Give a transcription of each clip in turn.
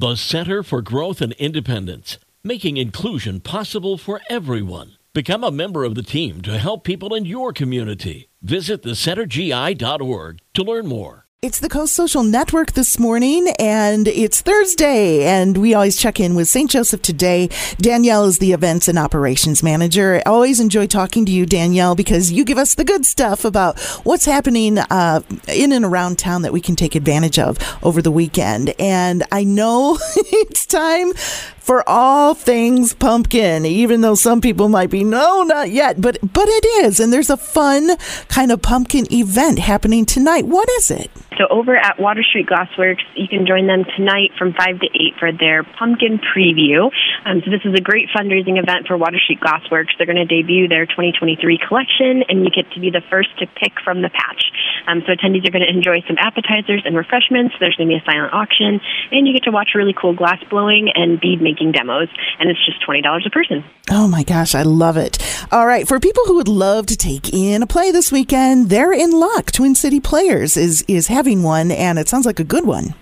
The Center for Growth and Independence, making inclusion possible for everyone. Become a member of the team to help people in your community. Visit thecentergi.org to learn more. It's the Coast Social Network this morning, and it's Thursday, and we always check in with St. Joseph today. Danielle is the events and operations manager. I always enjoy talking to you, Danielle, because you give us the good stuff about what's happening uh, in and around town that we can take advantage of over the weekend. And I know it's time for all things pumpkin, even though some people might be, no, not yet, but, but it is. And there's a fun kind of pumpkin event happening tonight. What is it? So over at Water Street Glassworks, you can join them tonight from 5 to 8 for their pumpkin preview. Um, so this is a great fundraising event for Water Street Glassworks. They're going to debut their 2023 collection, and you get to be the first to pick from the patch. Um, so attendees are going to enjoy some appetizers and refreshments. There's going to be a silent auction, and you get to watch really cool glass blowing and bead making demos, and it's just $20 a person. Oh my gosh, I love it. All right, for people who would love to take in a play this weekend, they're in luck. Twin City Players is is having one, and it sounds like a good one.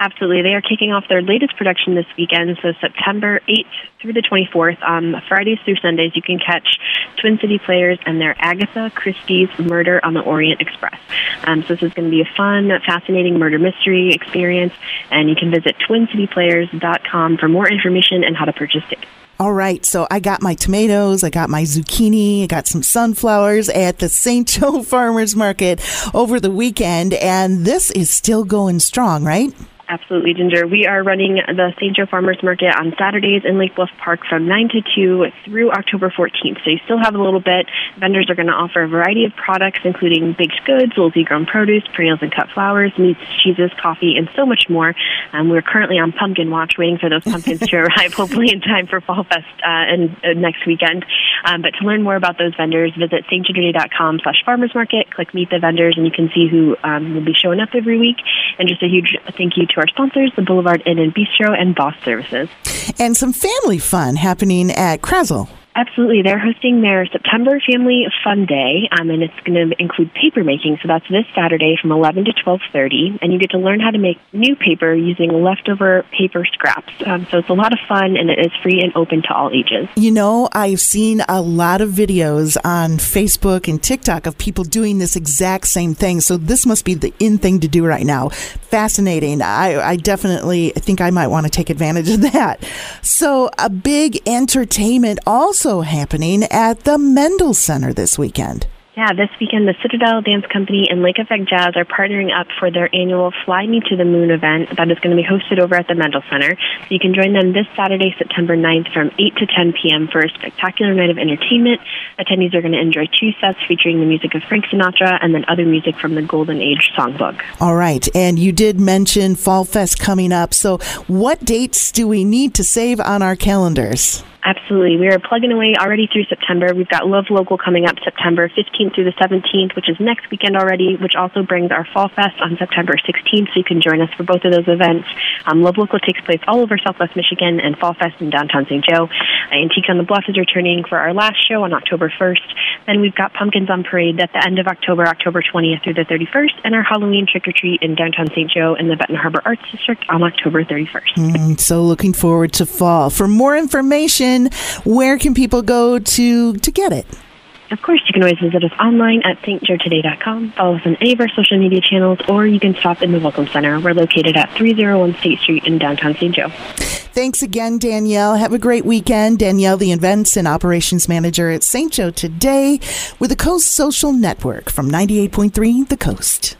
Absolutely. They are kicking off their latest production this weekend, so September 8th through the 24th. On um, Fridays through Sundays, you can catch Twin City Players and their Agatha Christie's Murder on the Orient Express. Um, so this is going to be a fun, fascinating murder mystery experience, and you can visit twincityplayers.com for more information and how to purchase tickets. All right, so I got my tomatoes, I got my zucchini, I got some sunflowers at the St. Joe Farmers Market over the weekend, and this is still going strong, right? Absolutely, Ginger. We are running the St. Joe Farmers Market on Saturdays in Lake Bluff Park from 9 to 2 through October 14th. So you still have a little bit. Vendors are going to offer a variety of products, including baked goods, locally grown produce, perennials and cut flowers, meats, cheeses, coffee, and so much more. Um, we're currently on pumpkin watch, waiting for those pumpkins to arrive, hopefully in time for Fall Fest uh, and, uh, next weekend. Um, but to learn more about those vendors, visit stjoetoday.com slash farmers market, click meet the vendors, and you can see who um, will be showing up every week. And just a huge thank you to our sponsors, the Boulevard Inn and Bistro and Boss Services. And some family fun happening at Krasl. Absolutely. They're hosting their September Family Fun Day, um, and it's going to include paper making. So that's this Saturday from 11 to 12.30, and you get to learn how to make new paper using leftover paper scraps. Um, so it's a lot of fun, and it is free and open to all ages. You know, I've seen a lot of videos on Facebook and TikTok of people doing this exact same thing. So this must be the in thing to do right now. Fascinating. I, I definitely think I might want to take advantage of that. So a big entertainment also also happening at the Mendel Center this weekend. Yeah, this weekend the Citadel Dance Company and Lake Effect Jazz are partnering up for their annual Fly Me to the Moon event that is going to be hosted over at the Mendel Center. So you can join them this Saturday, September 9th from 8 to 10 p.m. for a spectacular night of entertainment. Attendees are going to enjoy two sets featuring the music of Frank Sinatra and then other music from the Golden Age songbook. All right, and you did mention Fall Fest coming up. So what dates do we need to save on our calendars? Absolutely. We are plugging away already through September. We've got Love Local coming up September 15th through the 17th, which is next weekend already, which also brings our Fall Fest on September 16th, so you can join us for both of those events. Um, Love Local takes place all over Southwest Michigan and Fall Fest in downtown St. Joe. Uh, Antique on the Bluff is returning for our last show on October 1st. Then we've got Pumpkins on Parade at the end of October, October 20th through the 31st, and our Halloween trick or treat in downtown St. Joe in the Benton Harbor Arts District on October 31st. Mm, so looking forward to fall. For more information, where can people go to to get it? Of course, you can always visit us online at stjoetoday.com, follow us on any of our social media channels, or you can stop in the Welcome Center. We're located at 301 State Street in downtown St. Joe. Thanks again, Danielle. Have a great weekend. Danielle, the events and operations manager at St. Joe Today with the Coast Social Network from 98.3 The Coast.